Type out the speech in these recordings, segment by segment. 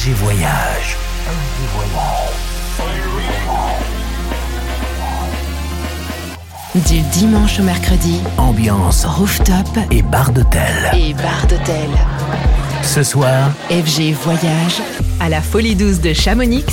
FG Voyage. Du dimanche au mercredi, Ambiance rooftop et bar d'hôtel. et bar d'hôtel. Ce soir, FG Voyage à la Folie Douce de Chamonix.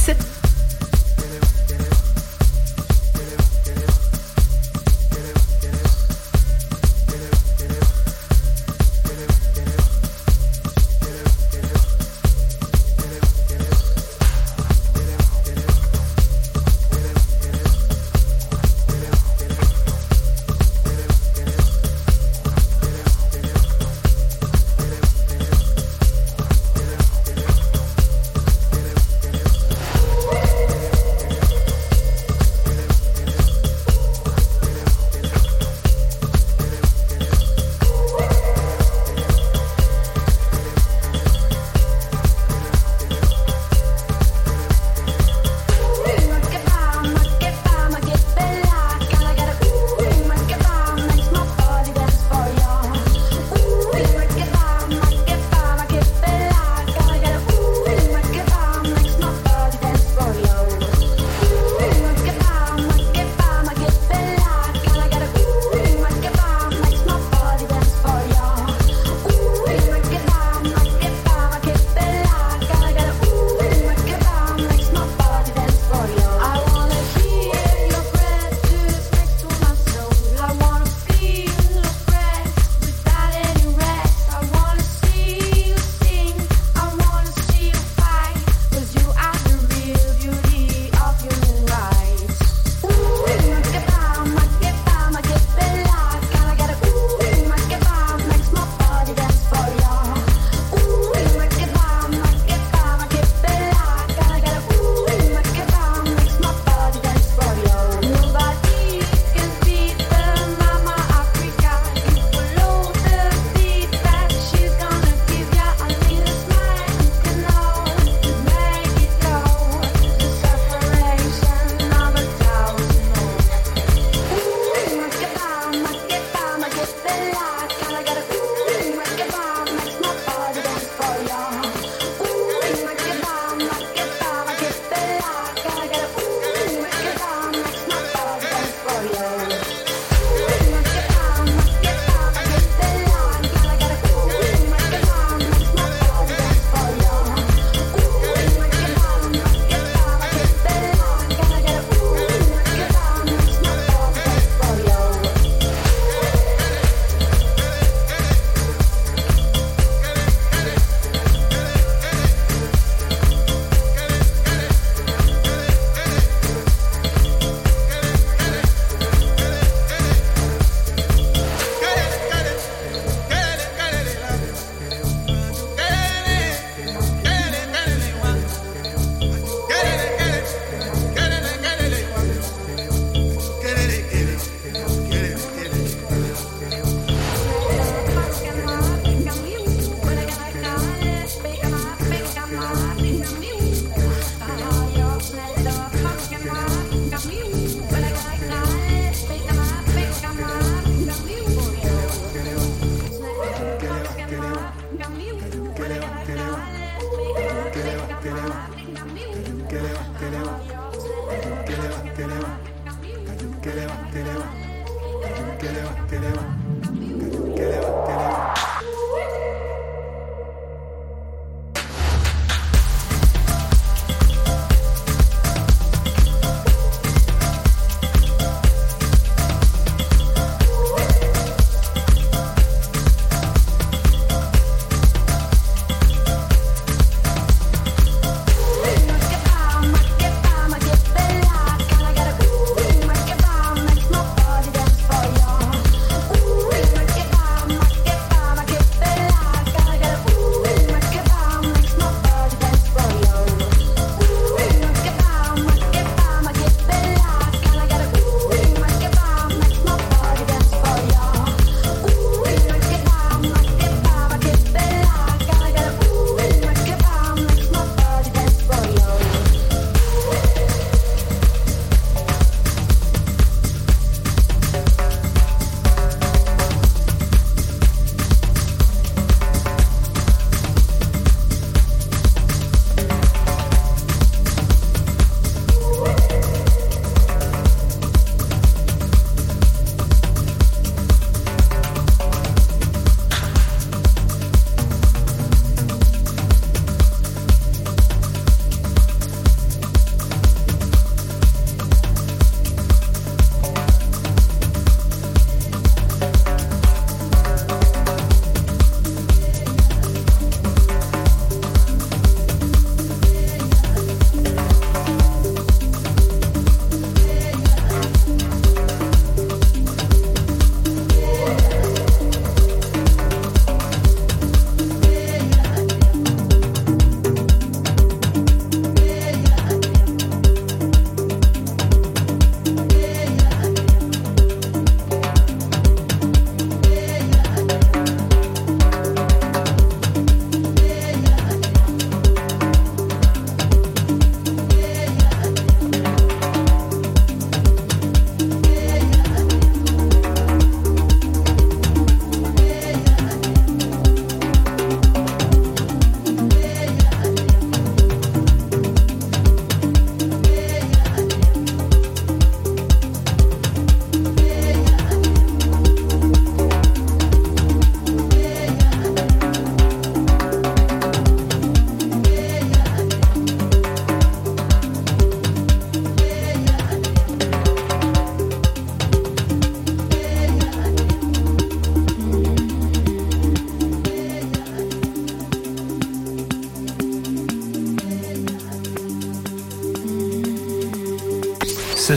va, que le va.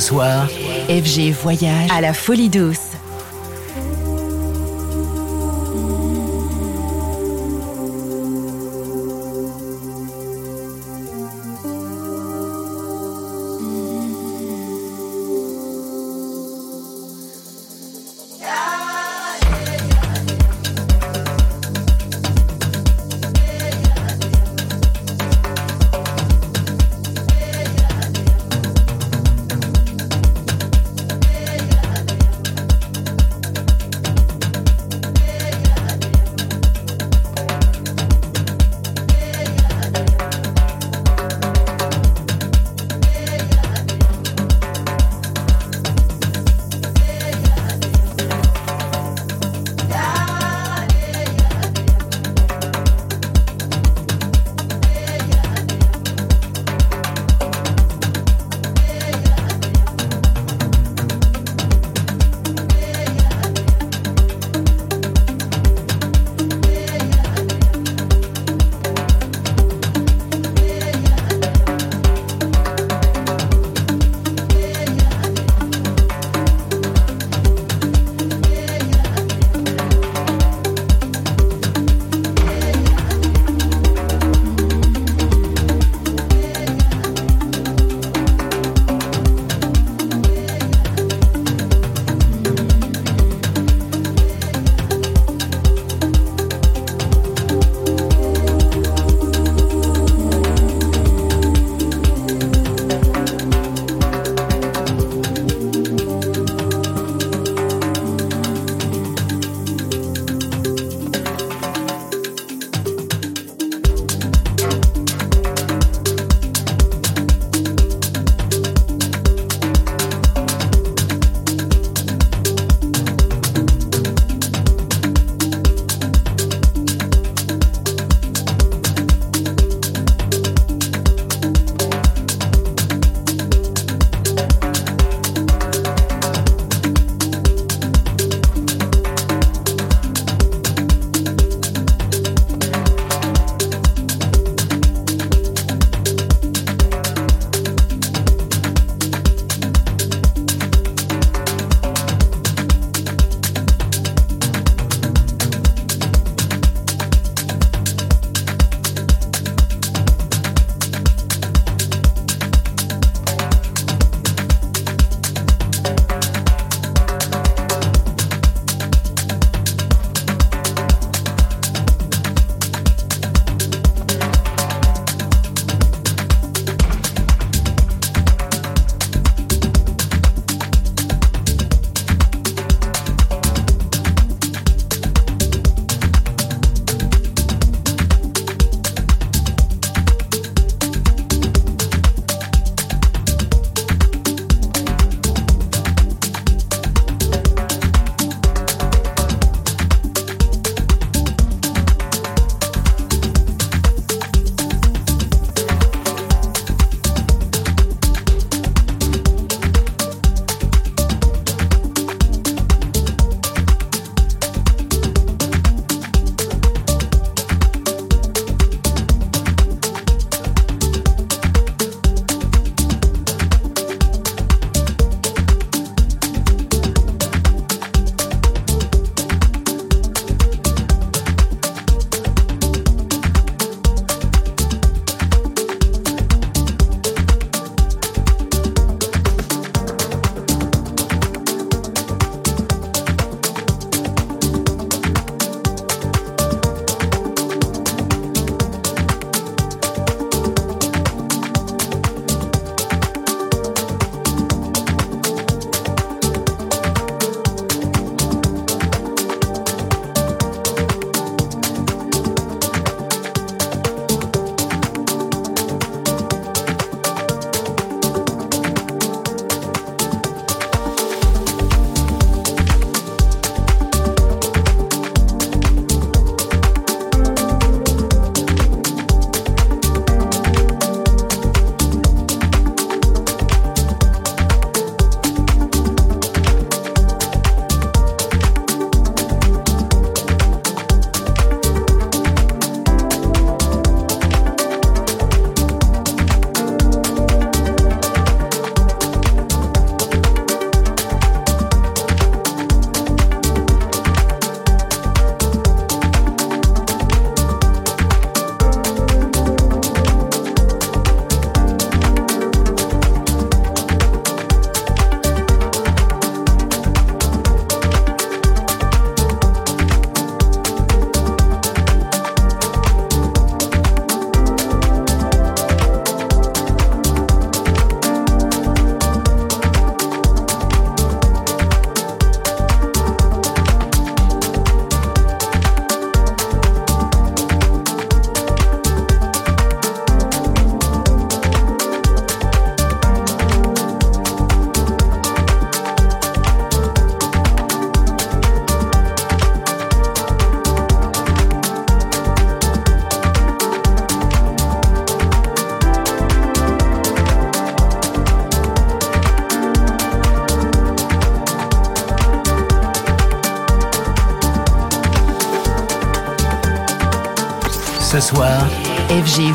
Soir, FG Voyage à la Folie Douce.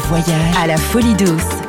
Voyage à la folie douce.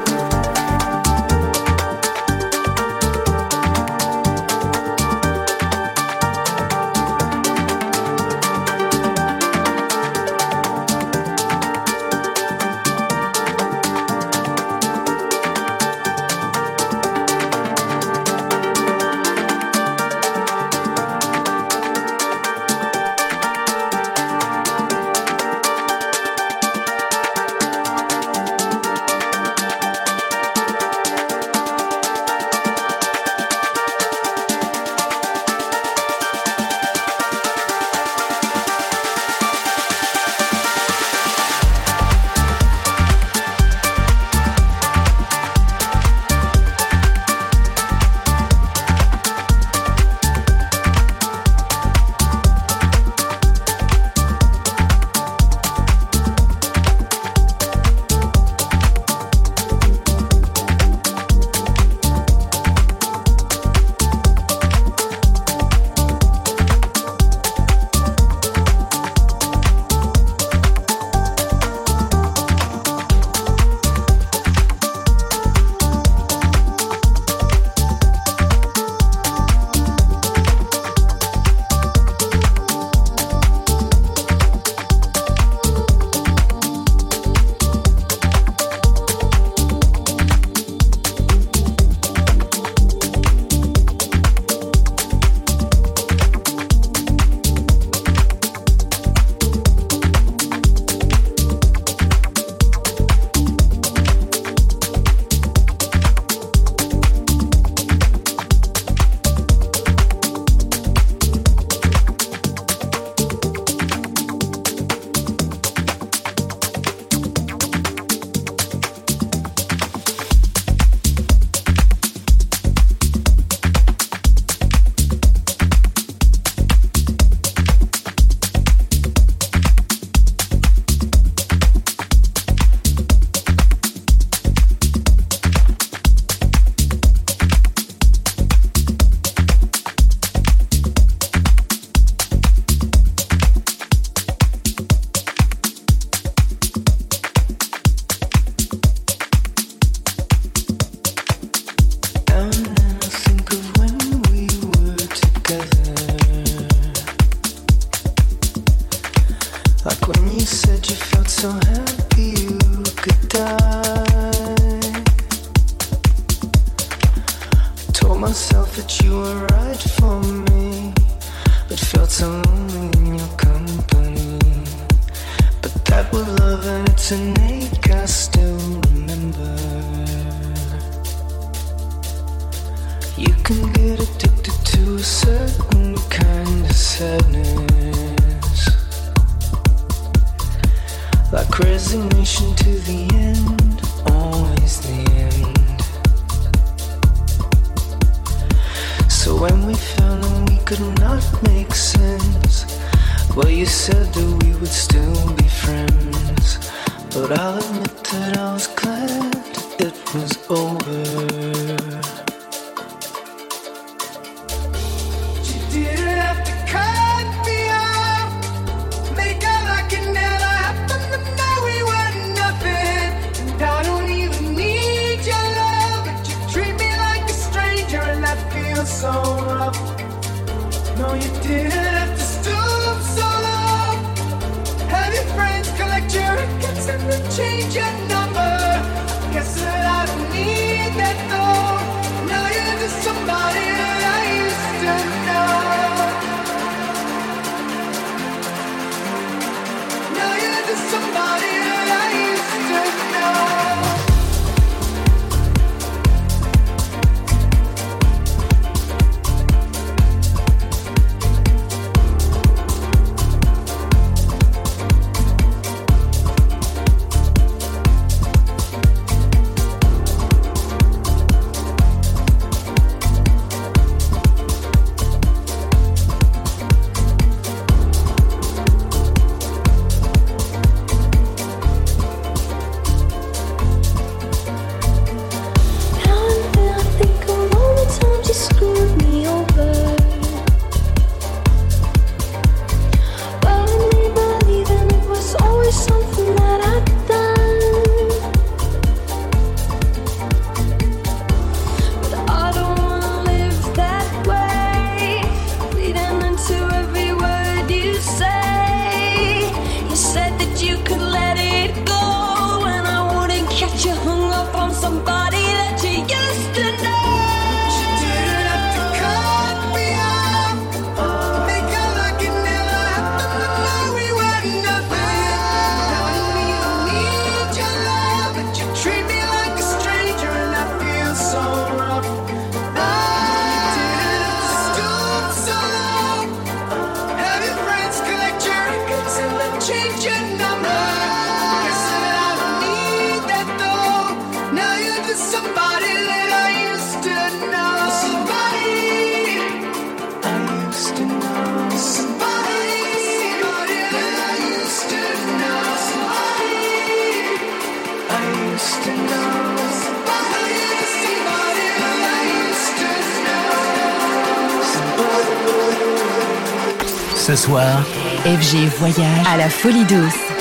FG Voyage à la folie douce.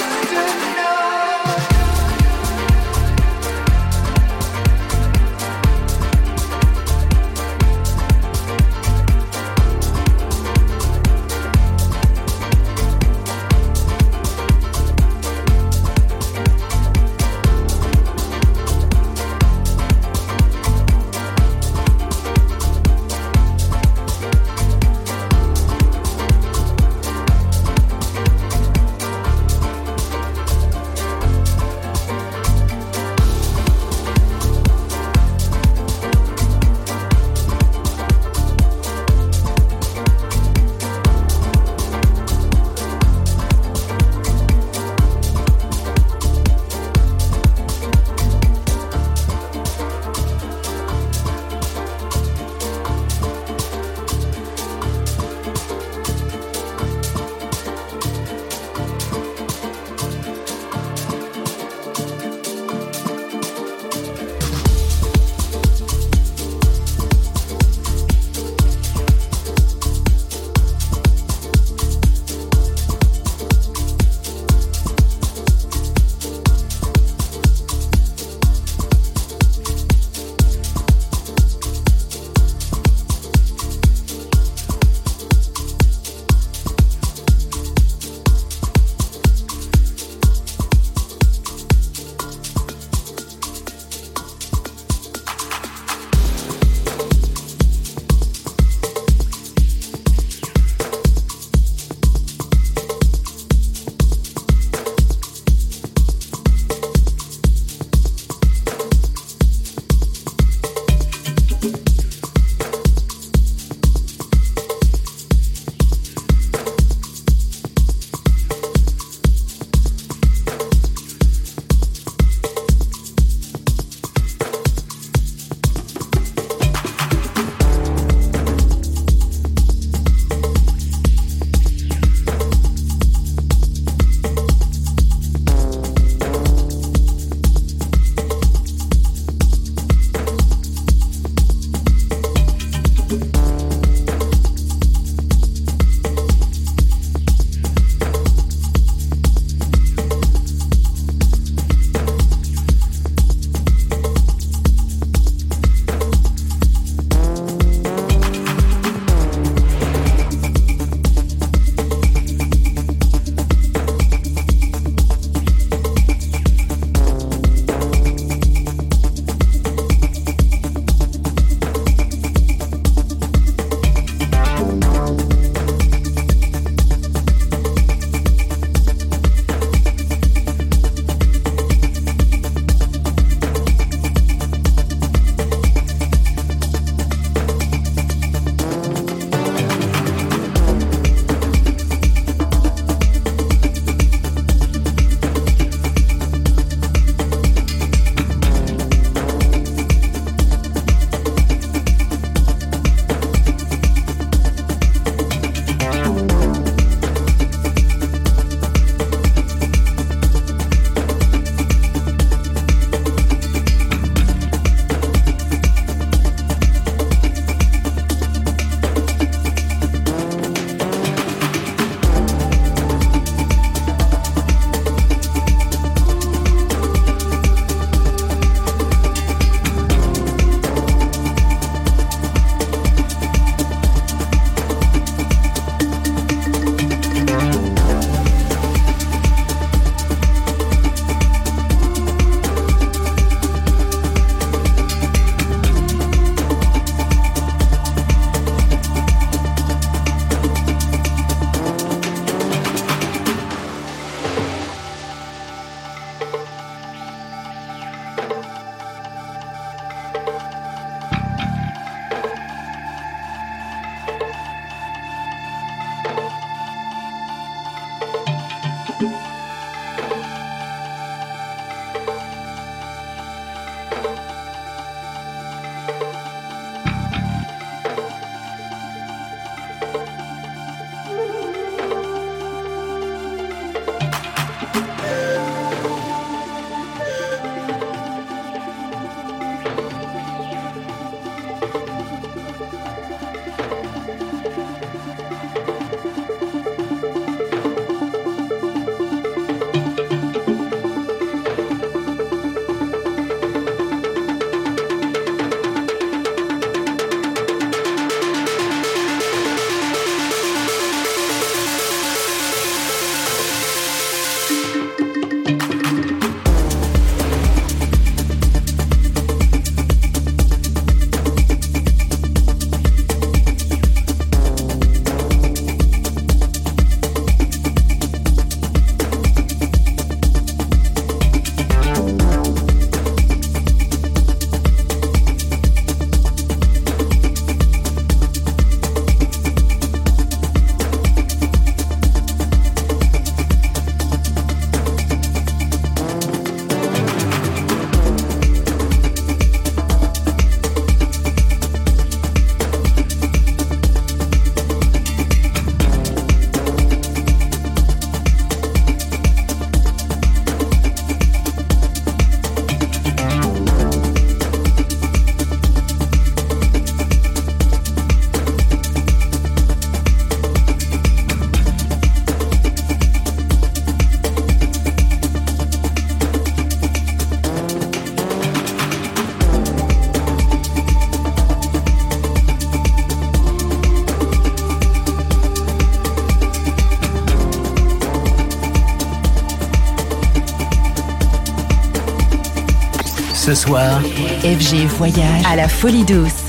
Ce soir, FG Voyage à la folie douce.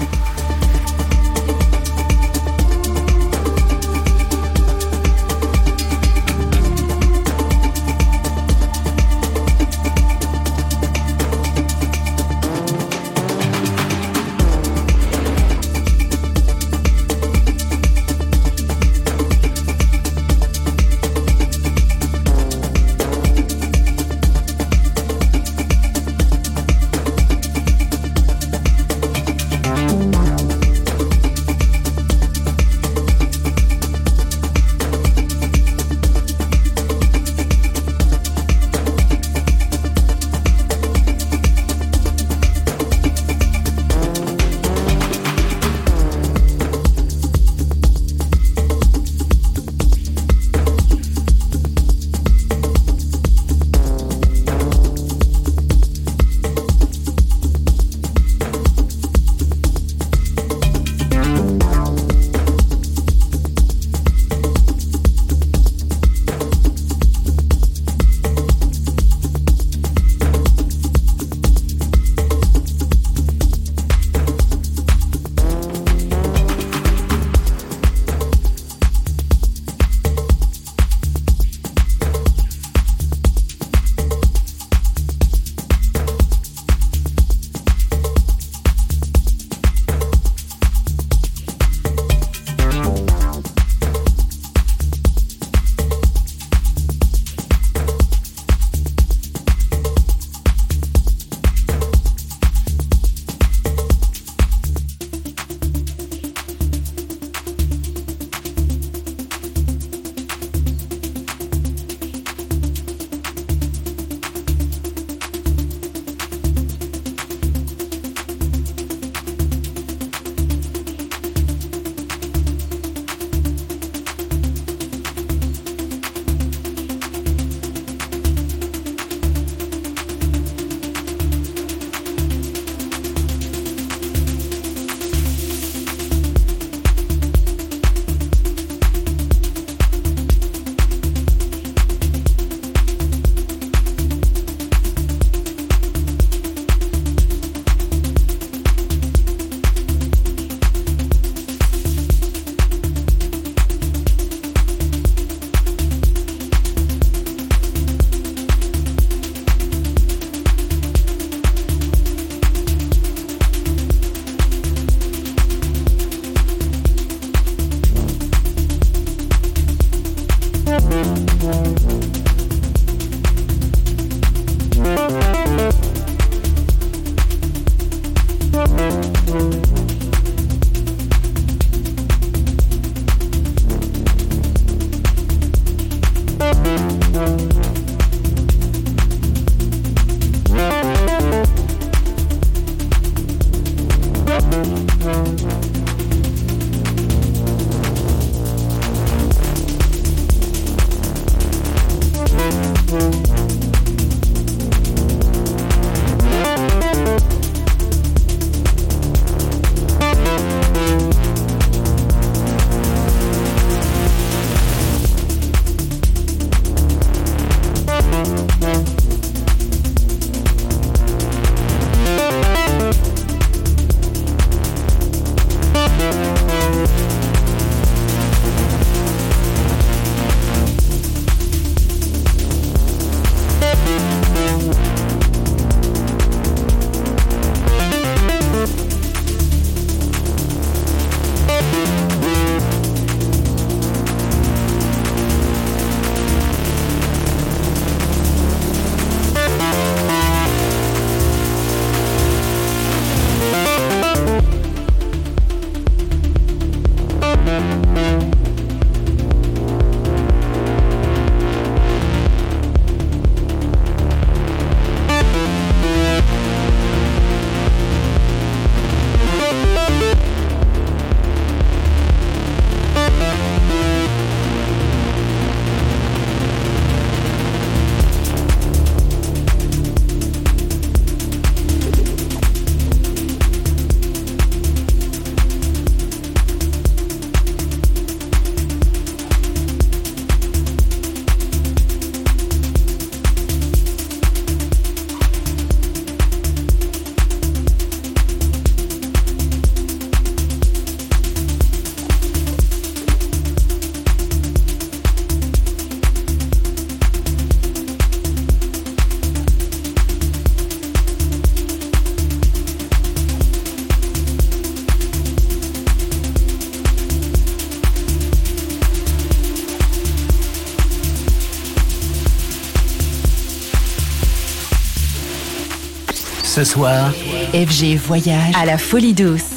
Ce soir, FG Voyage à la Folie Douce.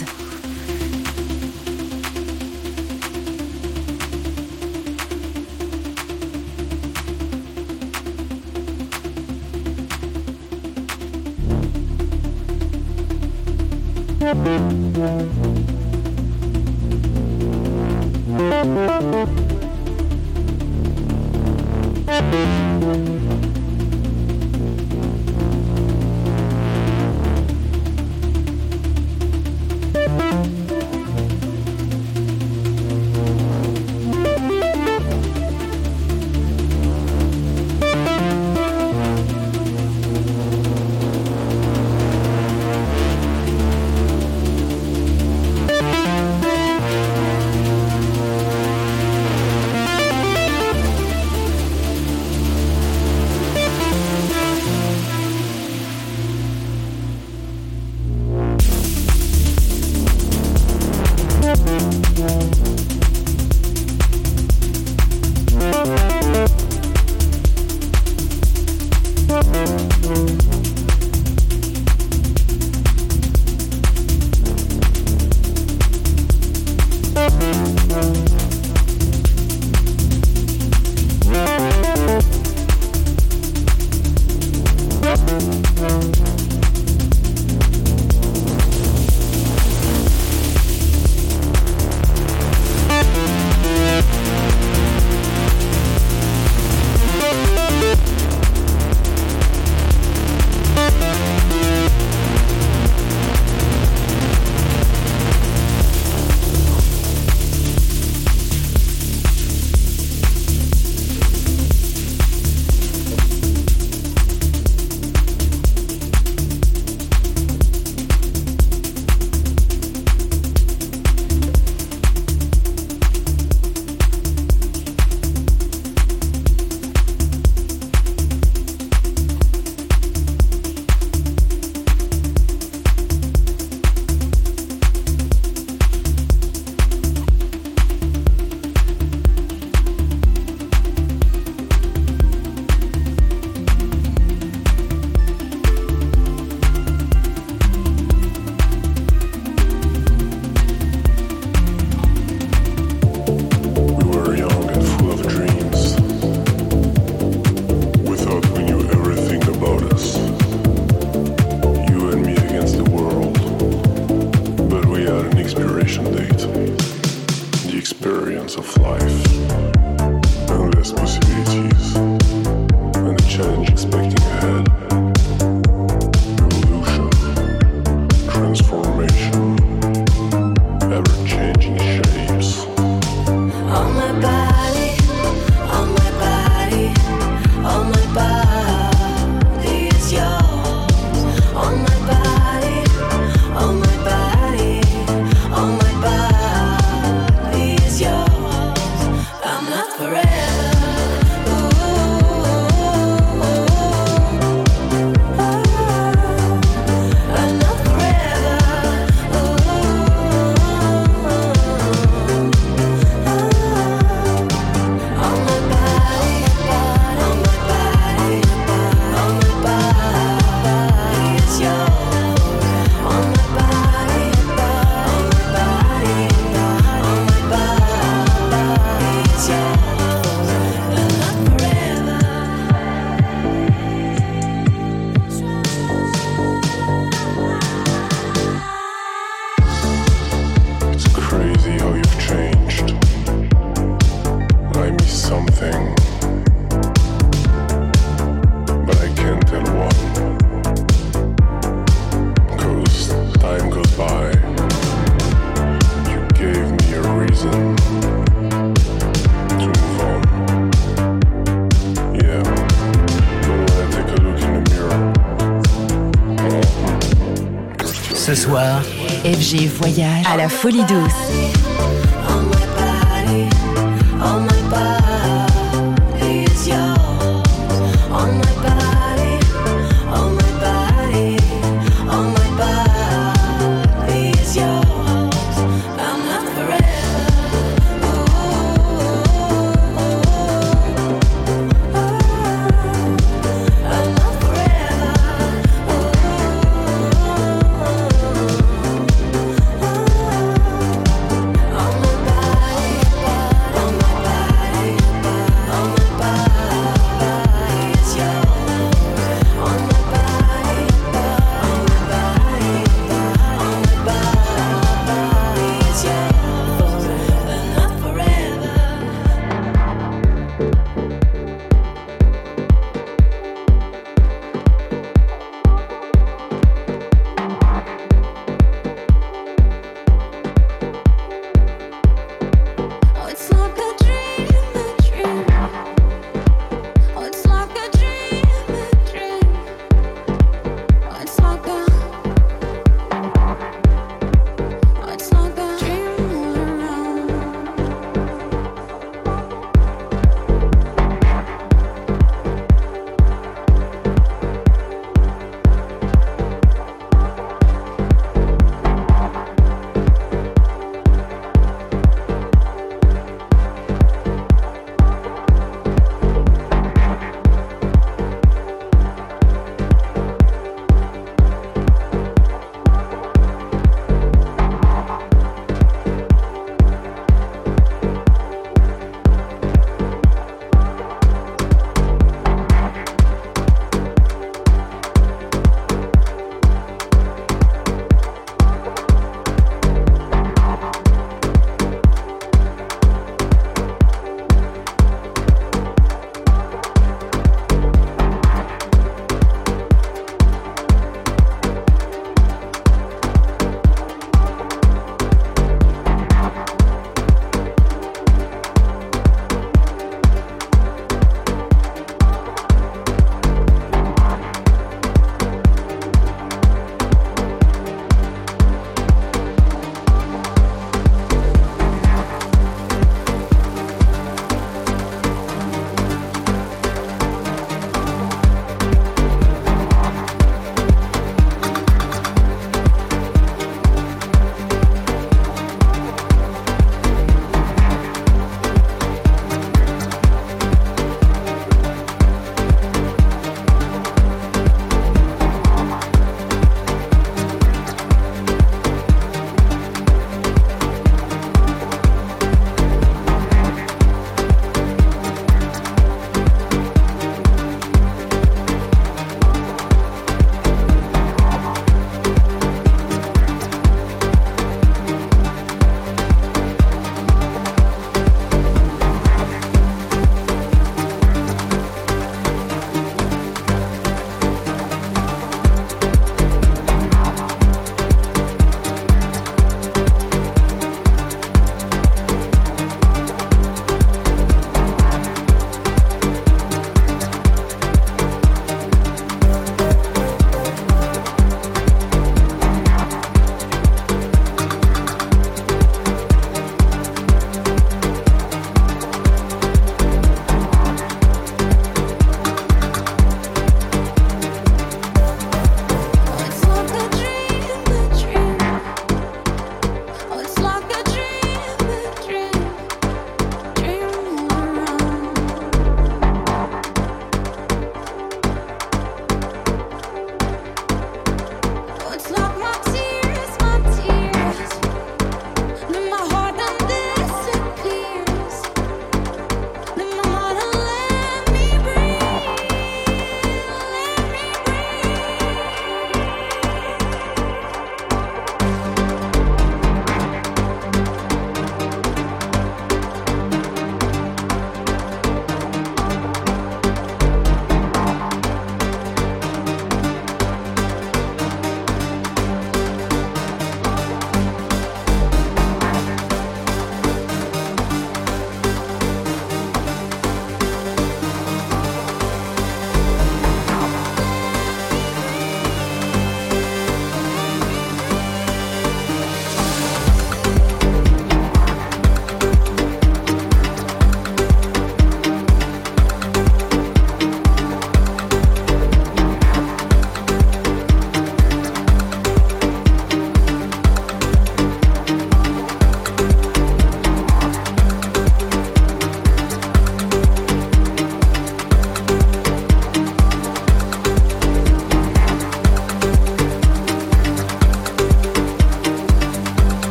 Voyage à la folie douce.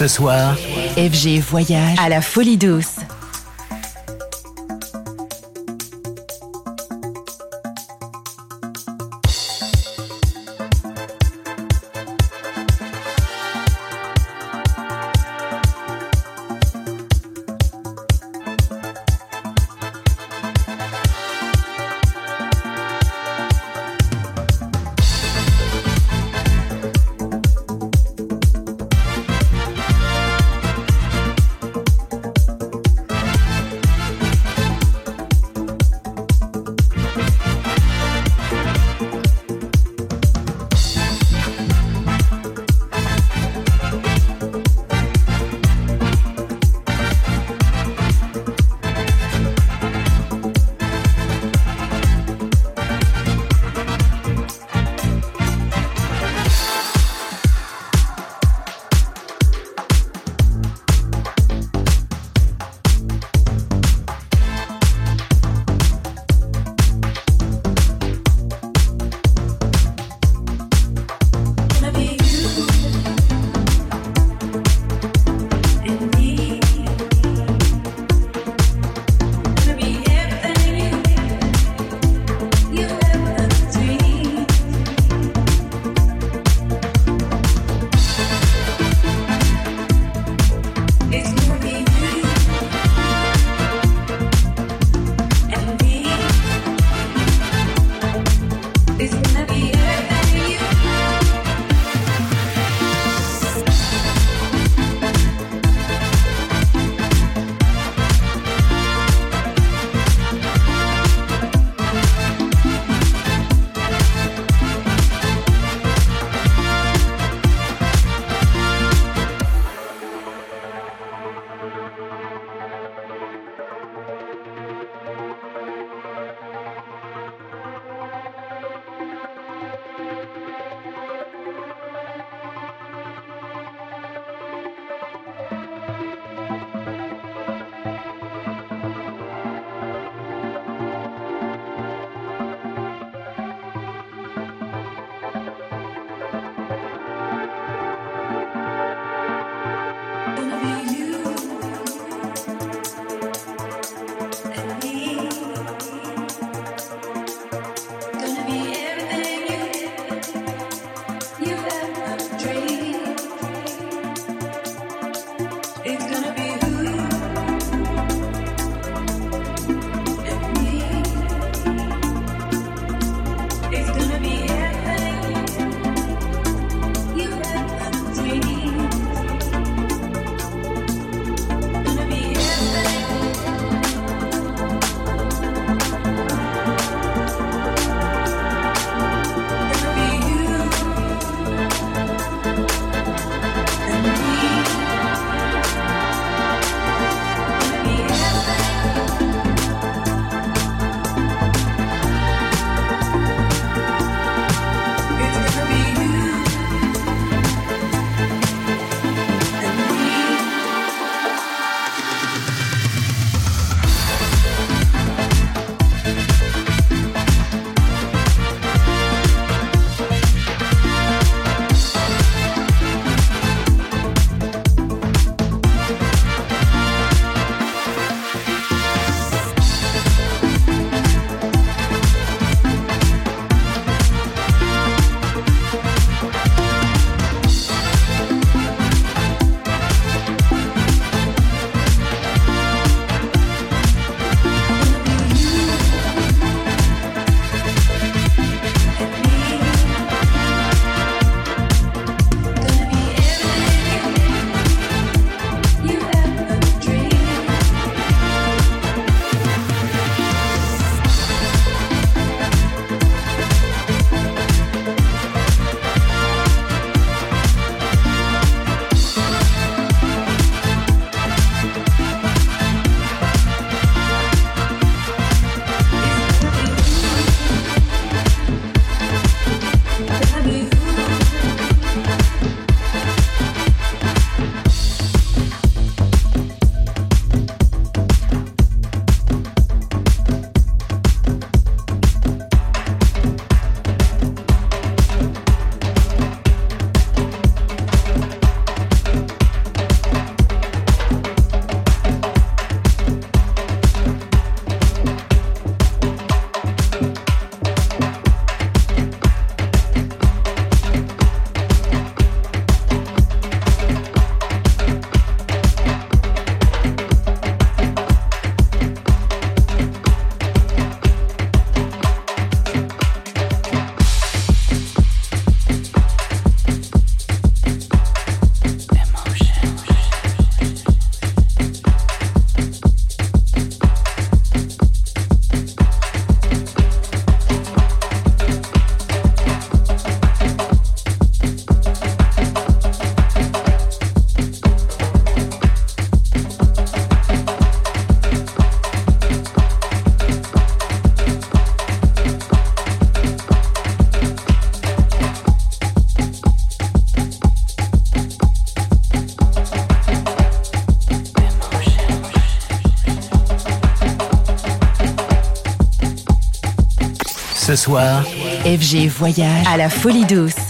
Ce soir, FG Voyage à la Folie Douce. Ce soir, FG Voyage à la folie douce.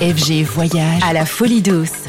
FG Voyage à la folie douce.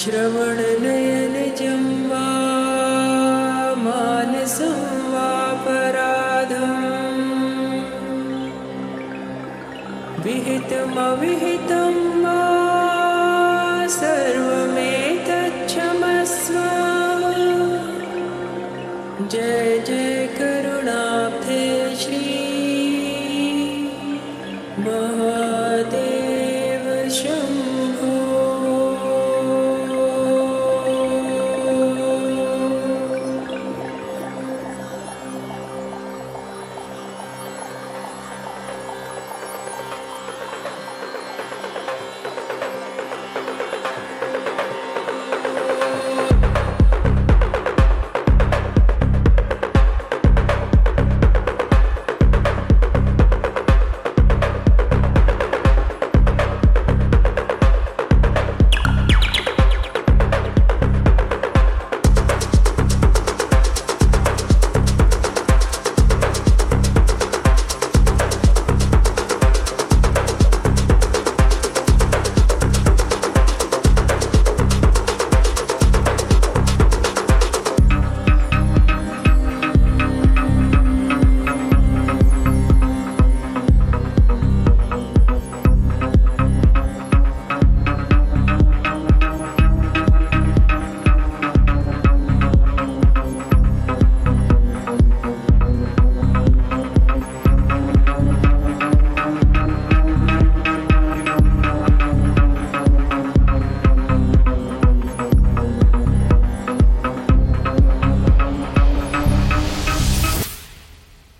श्रवणनयनजं वा मानसं वापराधम् विहितमविहितम्